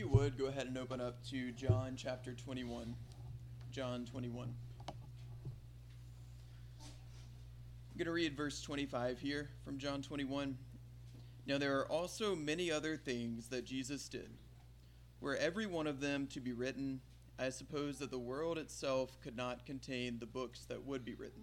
you would, go ahead and open up to John chapter 21. John 21. I'm going to read verse 25 here from John 21. Now, there are also many other things that Jesus did. Were every one of them to be written, I suppose that the world itself could not contain the books that would be written.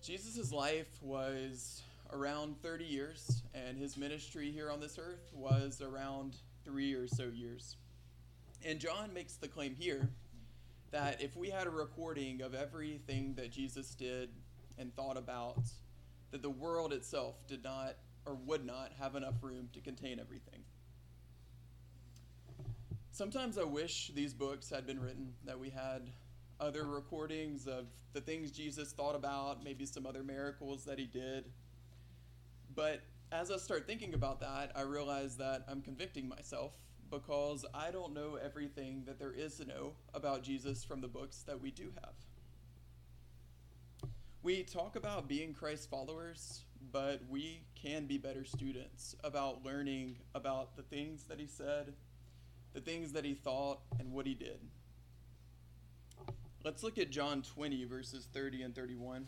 Jesus' life was around 30 years, and his ministry here on this earth was around three or so years. And John makes the claim here that if we had a recording of everything that Jesus did and thought about, that the world itself did not or would not have enough room to contain everything. Sometimes I wish these books had been written, that we had other recordings of the things Jesus thought about, maybe some other miracles that he did. But as I start thinking about that, I realize that I'm convicting myself because I don't know everything that there is to know about Jesus from the books that we do have. We talk about being Christ followers, but we can be better students about learning about the things that he said, the things that he thought, and what he did. Let's look at John 20, verses 30 and 31.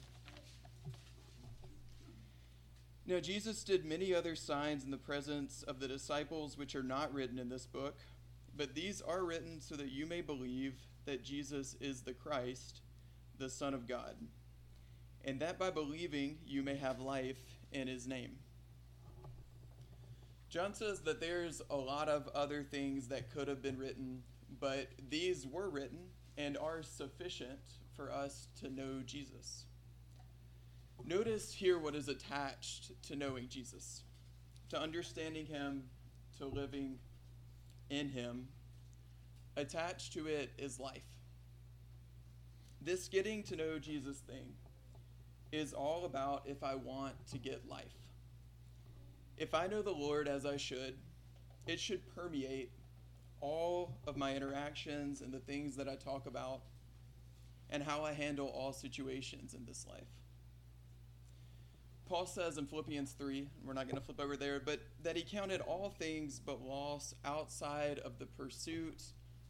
Now, Jesus did many other signs in the presence of the disciples which are not written in this book, but these are written so that you may believe that Jesus is the Christ, the Son of God, and that by believing you may have life in his name. John says that there's a lot of other things that could have been written, but these were written and are sufficient for us to know Jesus. Notice here what is attached to knowing Jesus, to understanding him, to living in him. Attached to it is life. This getting to know Jesus thing is all about if I want to get life. If I know the Lord as I should, it should permeate all of my interactions and the things that I talk about and how I handle all situations in this life. Paul says in Philippians 3, we're not going to flip over there, but that he counted all things but loss outside of the pursuit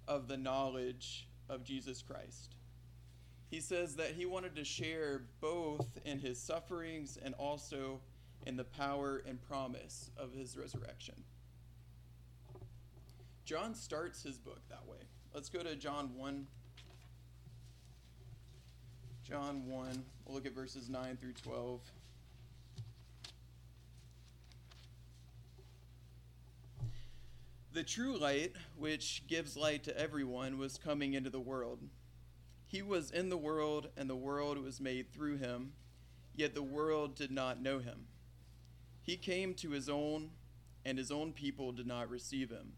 of the knowledge of Jesus Christ. He says that he wanted to share both in his sufferings and also in the power and promise of his resurrection. John starts his book that way. Let's go to John 1. John 1, we'll look at verses 9 through 12. The true light, which gives light to everyone, was coming into the world. He was in the world, and the world was made through him, yet the world did not know him. He came to his own, and his own people did not receive him.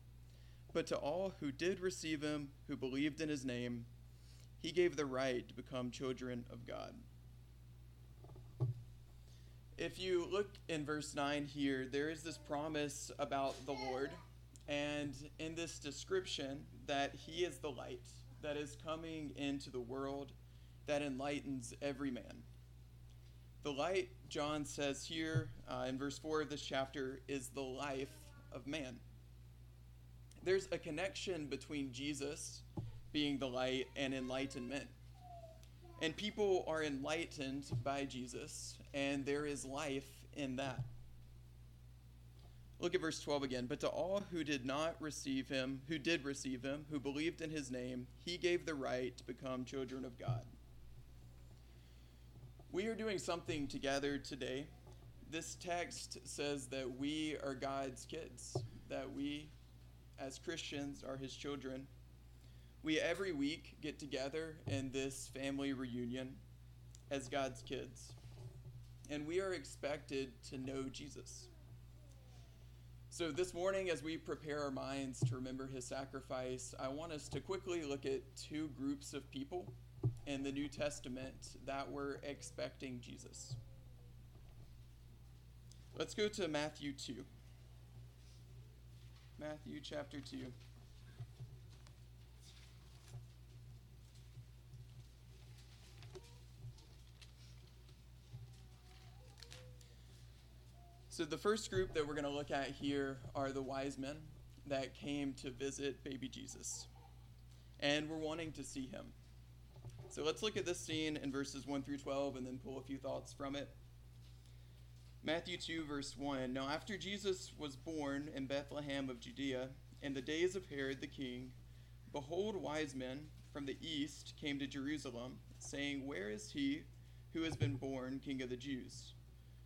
But to all who did receive him, who believed in his name, he gave the right to become children of God. If you look in verse 9 here, there is this promise about the Lord and in this description, that he is the light that is coming into the world that enlightens every man. The light, John says here uh, in verse 4 of this chapter, is the life of man. There's a connection between Jesus being the light and enlightenment. And people are enlightened by Jesus, and there is life in that. Look at verse 12 again. But to all who did not receive him, who did receive him, who believed in his name, he gave the right to become children of God. We are doing something together today. This text says that we are God's kids, that we, as Christians, are his children. We every week get together in this family reunion as God's kids, and we are expected to know Jesus. So, this morning, as we prepare our minds to remember his sacrifice, I want us to quickly look at two groups of people in the New Testament that were expecting Jesus. Let's go to Matthew 2. Matthew chapter 2. So, the first group that we're going to look at here are the wise men. that came to visit baby Jesus. And we're wanting to see him. So let's look at this scene in verses 1 through 12 and then pull a few thoughts from it. Matthew 2, verse 1 Now, after Jesus was born in Bethlehem of Judea, in the days of Herod the king, behold, wise men from the east came to Jerusalem, saying, Where is he who has been born king of the Jews?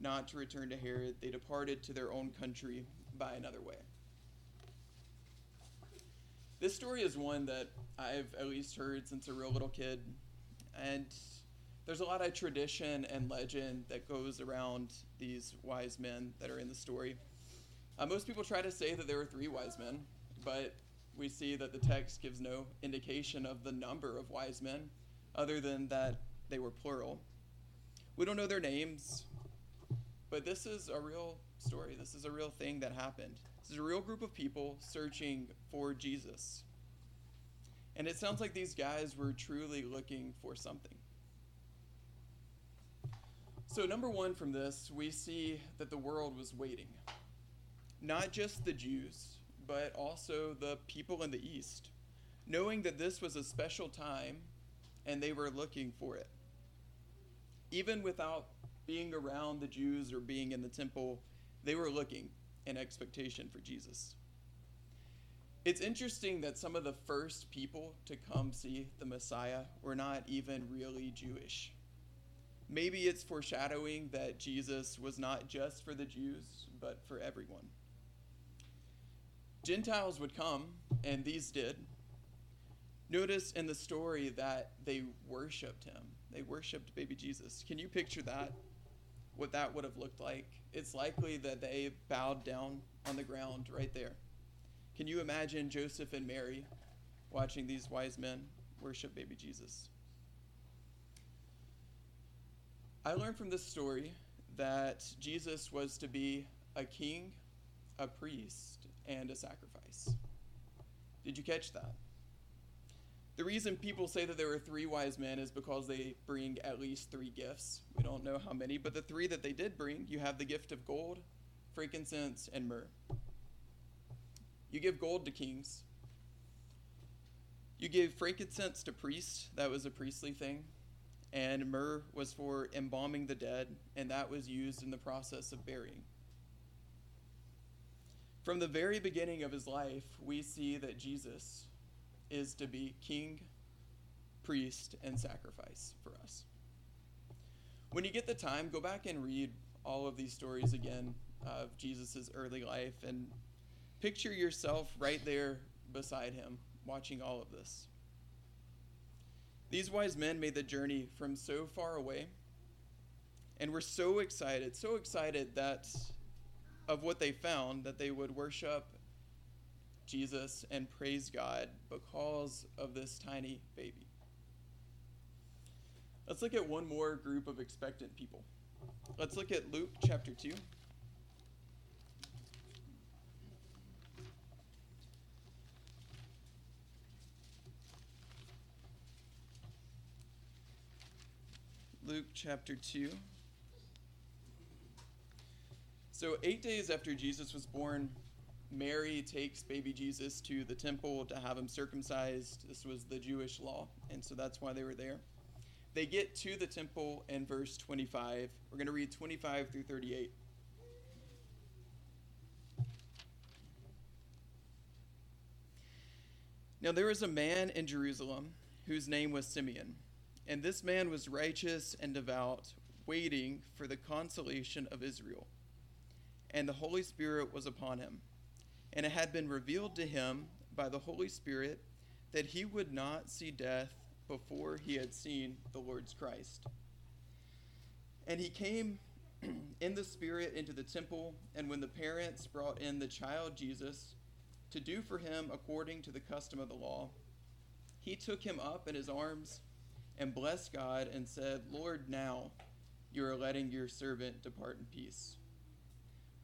not to return to Herod, they departed to their own country by another way. This story is one that I've at least heard since a real little kid. And there's a lot of tradition and legend that goes around these wise men that are in the story. Uh, most people try to say that there were three wise men, but we see that the text gives no indication of the number of wise men other than that they were plural. We don't know their names, but this is a real story. This is a real thing that happened. This is a real group of people searching for Jesus. And it sounds like these guys were truly looking for something. So, number one from this, we see that the world was waiting. Not just the Jews, but also the people in the East, knowing that this was a special time and they were looking for it. Even without being around the Jews or being in the temple, they were looking in expectation for Jesus. It's interesting that some of the first people to come see the Messiah were not even really Jewish. Maybe it's foreshadowing that Jesus was not just for the Jews, but for everyone. Gentiles would come, and these did. Notice in the story that they worshiped him. They worshiped baby Jesus. Can you picture that? What that would have looked like? it's likely that they bowed down on the ground right there. Can you imagine Joseph and Mary watching these wise men worship baby Jesus? I learned from this story that Jesus was to be a king, a priest, and a sacrifice. Did you catch that? The reason people say that there were three wise men is because they bring at least three gifts. We don't know how many, but the three that they did bring, you have the gift of gold, frankincense, and myrrh. You give gold to kings. You give frankincense to priests, that was a priestly thing. And myrrh was for embalming the dead, and that was used in the process of burying. From the very beginning of his life, we see that Jesus is to be king, priest, and sacrifice for us. When you get the time, go back and read all of these stories again of Jesus' early life and picture yourself right there beside him, watching all of this. These wise men made the journey from so far away and were so excited, so excited that of what they found that they would worship Jesus and praise God because of this tiny baby. Let's look at one more group of expectant people. Let's look at Luke chapter 2. Luke chapter 2. So, eight days after Jesus was born, Mary takes baby Jesus to the temple to have him circumcised. This was the Jewish law, and so that's why they were there. They get to the temple in verse 25. We're going to read 25 through 38. Now there was a man in Jerusalem whose name was Simeon, and this man was righteous and devout, waiting for the consolation of Israel. And the Holy Spirit was upon him. And it had been revealed to him by the Holy Spirit that he would not see death before he had seen the Lord's Christ. And he came in the Spirit into the temple, and when the parents brought in the child Jesus to do for him according to the custom of the law, he took him up in his arms and blessed God and said, Lord, now you are letting your servant depart in peace.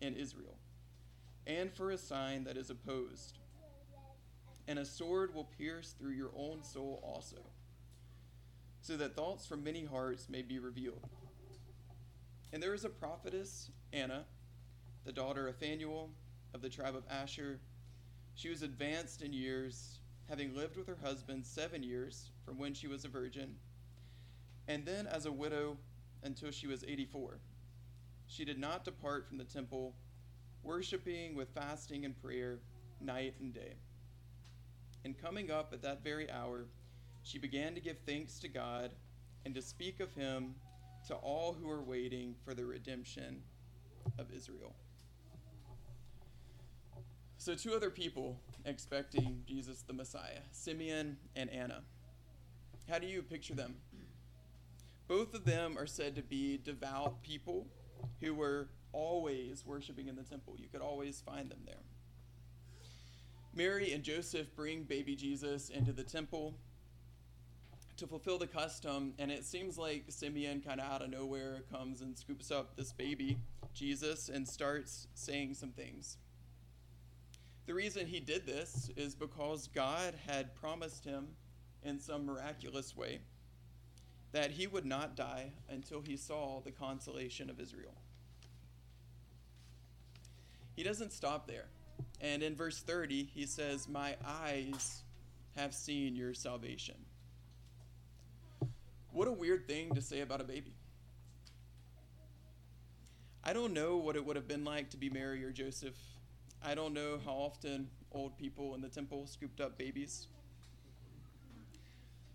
in Israel, and for a sign that is opposed. And a sword will pierce through your own soul also so that thoughts from many hearts may be revealed. And there is a prophetess, Anna, the daughter of Phanuel of the tribe of Asher. She was advanced in years, having lived with her husband seven years from when she was a virgin, and then as a widow until she was 84. She did not depart from the temple, worshiping with fasting and prayer night and day. And coming up at that very hour, she began to give thanks to God and to speak of him to all who were waiting for the redemption of Israel. So, two other people expecting Jesus the Messiah Simeon and Anna. How do you picture them? Both of them are said to be devout people who were always worshiping in the temple. You could always find them there. Mary and Joseph bring baby Jesus into the temple to fulfill the custom, and it seems like Simeon, kind of out of nowhere, comes and scoops up this baby, Jesus, and starts saying some things. The reason he did this is because God had promised him in some miraculous way that he would not die until he saw the consolation of Israel. He doesn't stop there. And in verse 30, he says, My eyes have seen your salvation. What a weird thing to say about a baby. I don't know what it would have been like to be Mary or Joseph. I don't know how often old people in the temple scooped up babies.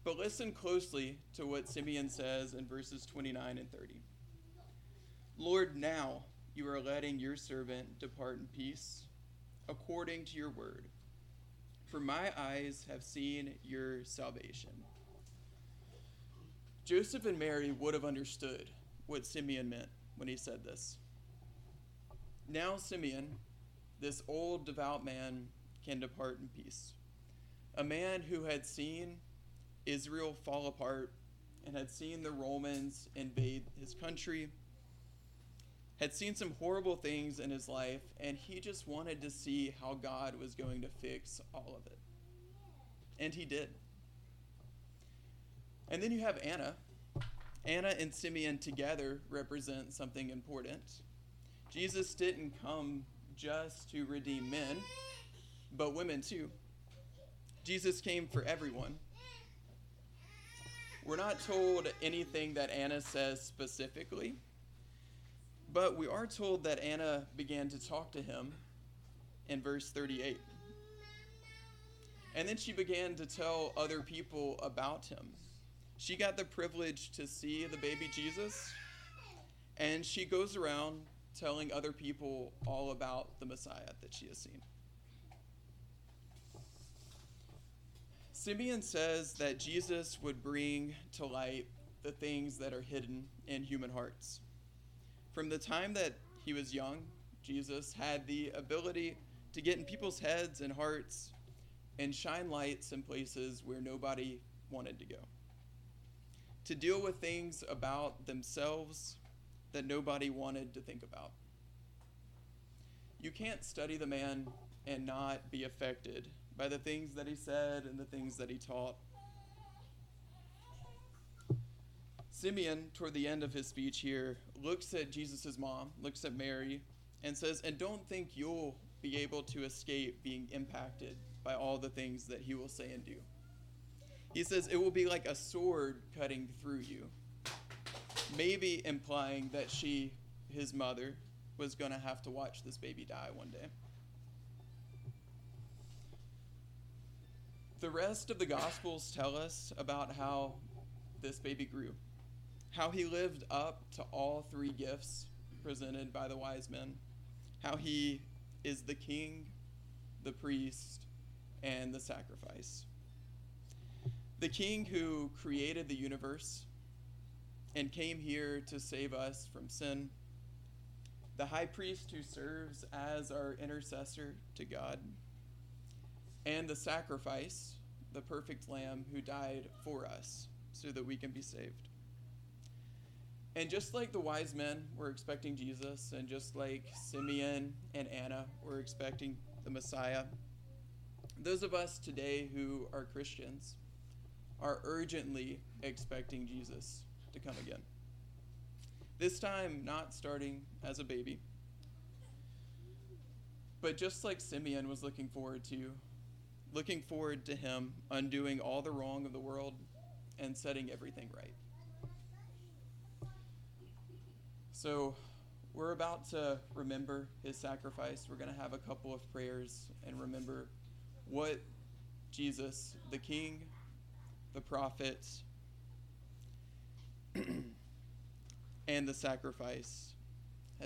But listen closely to what Simeon says in verses 29 and 30. Lord, now you are letting your servant depart in peace, according to your word. For my eyes have seen your salvation Joseph and Mary would have understood what Simeon meant when he said this. Now, Simeon, this old devout man, can depart in peace. A man who had seen Israel fall apart and had seen the Romans invade his country, had seen some horrible things in his life, and he just wanted to see how God was going to fix all of it. And he did. And then you have Anna. Anna and Simeon together represent something important. Jesus didn't come just to redeem men, but women too. Jesus came for everyone. We're not told anything that Anna says specifically, but we are told that Anna began to talk to him in verse 38. And then she began to tell other people about him she got the privilege to see the baby Jesus, and she goes around telling other people all about the Messiah that she has seen. Simeon says that Jesus would bring to light the things that are hidden in human hearts. From the time that he was young, Jesus had the ability to get in people's heads and hearts and shine lights in places where nobody wanted to go. To deal with things about themselves that nobody wanted to think about. You can't study the man and not be affected by the things that he said and the things that he taught. Simeon, toward the end of his speech here, looks at Jesus' mom, looks at Mary, and says, And don't think you'll be able to escape being impacted by all the things that he will say and do. He says, It will be like a sword cutting through you. Maybe implying that she, his mother, was going to have to watch this baby die one day. The rest of the Gospels tell us about how this baby grew, how he lived up to all three gifts presented by the wise men, how he is the king, the priest, and the sacrifice. The king who created the universe and came here to save us from sin, the high priest who serves as our intercessor to God and the sacrifice, the perfect lamb who died for us so that we can be saved. And just like the wise men were expecting Jesus, and just like Simeon and Anna were expecting the Messiah, those of us today who are Christians are urgently expecting Jesus to come again. This time, not starting as a baby, but just like Simeon was looking forward to looking forward to him undoing all the wrong of the world and setting everything right. So, we're about to remember his sacrifice. We're going to have a couple of prayers and remember what Jesus, the King, the prophet, and the sacrifice